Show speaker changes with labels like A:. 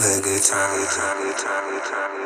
A: have a good time.